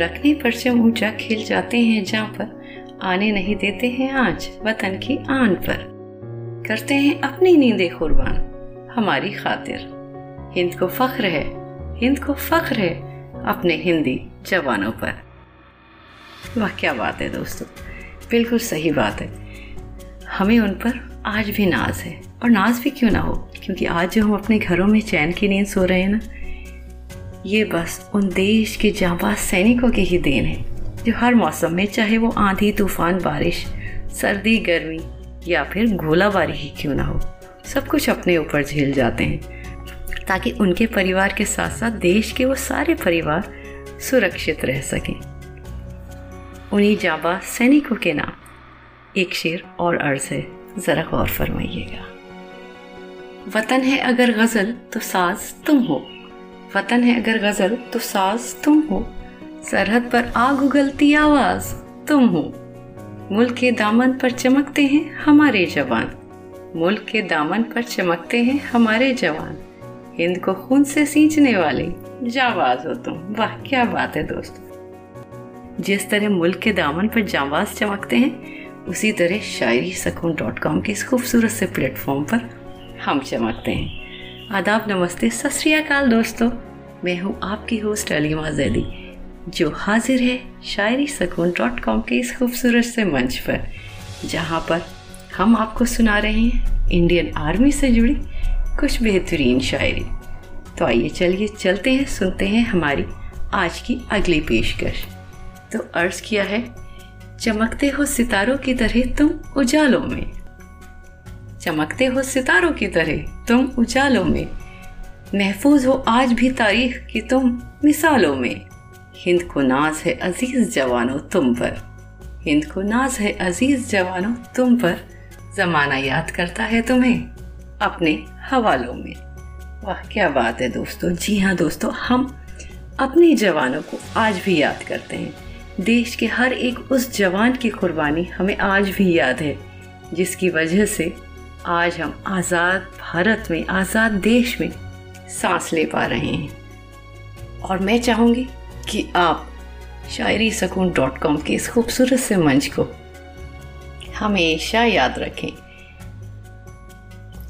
रखने पर परचम ऊँचा खेल जाते हैं, जहाँ पर आने नहीं देते हैं आज, वतन की आन पर। करते हैं अपनी नींदे कुर्बान, हमारी खातिर। हिंद को फख्र है, हिंद को फख्र है अपने हिंदी जवानों पर। वाह, क्या बात है दोस्तों, बिल्कुल सही बात है। हमें उन पर आज भी नाज है, और नाज भी क्यों ना हो? क्योंकि आज जो हम अपने घरों में चैन की नींद सो रहे हैं ना ये बस उन देश के जाबाज सैनिकों की ही देन है, जो हर मौसम में चाहे वो आंधी, तूफ़ान, बारिश, सर्दी, गर्मी या फिर गोलाबारी ही क्यों ना हो, सब कुछ अपने ऊपर झेल जाते हैं, ताकि उनके परिवार के साथ साथ देश के वो सारे परिवार सुरक्षित रह सकें। उन्हीं जाबा सैनिकों के नाम एक शेर और अर्ज़ है, ज़रा गौर फरमाइएगा। वतन है अगर गज़ल तो साज तुम हो। वतन है अगर गज़ल तो साज तुम हो। सरहद पर आग उगलती आवाज़, तुम हो। मुल्क के दामन पर चमकते हैं हमारे जवान। मुल्क के दामन पर चमकते हैं हमारे जवान। हिंद को खून से सींचने वाले जाबाज हो तुम। वाह, क्या बात है दोस्तों। जिस तरह मुल्क के दामन पर जाबाज चमकते हैं, उसी तरह शायरी सकून डॉट कॉम के इस खूबसूरत से प्लेटफॉर्म पर हम चमकते हैं। आदाब, नमस्ते, सत दोस्तों। मैं हूँ आपकी होस्ट अलीमा जैदी, जो हाजिर है शायरी सकून डॉट कॉम के इस खूबसूरत से मंच पर, जहाँ पर हम आपको सुना रहे हैं इंडियन आर्मी से जुड़ी कुछ बेहतरीन शायरी। तो आइए चलिए, चलते हैं, सुनते हैं हमारी आज की अगली पेशकश। तो अर्ज़ किया है, चमकते हो सितारों की तरह तुम उजालों में। चमकते हो सितारों की तरह तुम उजालों में। महफूज हो आज भी तारीख की तुम मिसालों में। हिंद को नाज है अज़ीज़ जवानों तुम पर। हिंद को नाज है अज़ीज़ जवानों तुम पर। जमाना याद करता है तुम्हें अपने हवालों में। वाह, क्या बात है दोस्तों। जी हाँ दोस्तों, हम अपने जवानों को आज भी याद करते हैं। देश के हर एक उस जवान की कुर्बानी हमें आज भी याद है, जिसकी वजह से आज हम आज़ाद भारत में, आज़ाद देश में सांस ले पा रहे हैं। और मैं चाहूँगी कि आप शायरी सकून डॉट कॉम के इस खूबसूरत से मंच को हमेशा याद रखें।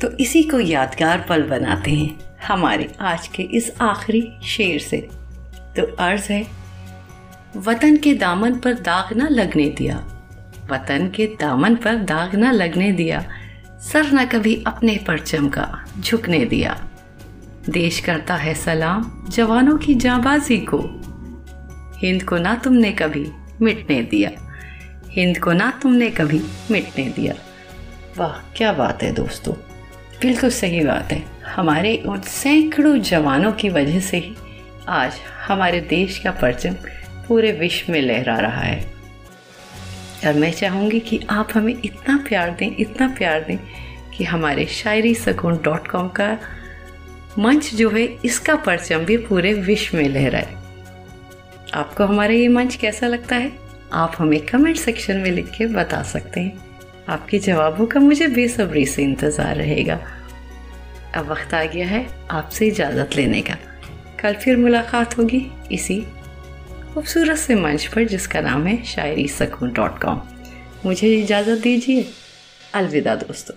तो इसी को यादगार पल बनाते हैं हमारे आज के इस आखिरी शेर से। तो अर्ज़ है, वतन के दामन पर दाग ना लगने दिया, वतन के दामन पर दाग ना लगने दिया सर न कभी अपने परचम का झुकने दिया। देश करता है सलाम जवानों की जाबाजी को। हिंद को ना तुमने कभी मिटने दिया। हिंद को ना तुमने कभी मिटने दिया। वाह, क्या बात है दोस्तों। बिल्कुल सही बात है। हमारे उन सैकड़ों जवानों की वजह से ही आज हमारे देश का परचम पूरे विश्व में लहरा रहा है। और मैं चाहूँगी कि आप हमें इतना प्यार दें, इतना प्यार दें कि हमारे शायरी सकून डॉट कॉम का मंच जो है, इसका परचम भी पूरे विश्व में लहराए। आपको हमारा ये मंच कैसा लगता है? आप हमें कमेंट सेक्शन में लिख के बता सकते हैं। आपके जवाबों का मुझे बेसब्री से इंतज़ार रहेगा। अब वक्त आ गया है आपसे इजाज़त लेने का। कल फिर मुलाकात होगी इसी खूबसूरत से मंच पर, जिसका नाम है शायरी सकून डॉट कॉम मुझे इजाज़त दीजिए। अलविदा दोस्तों।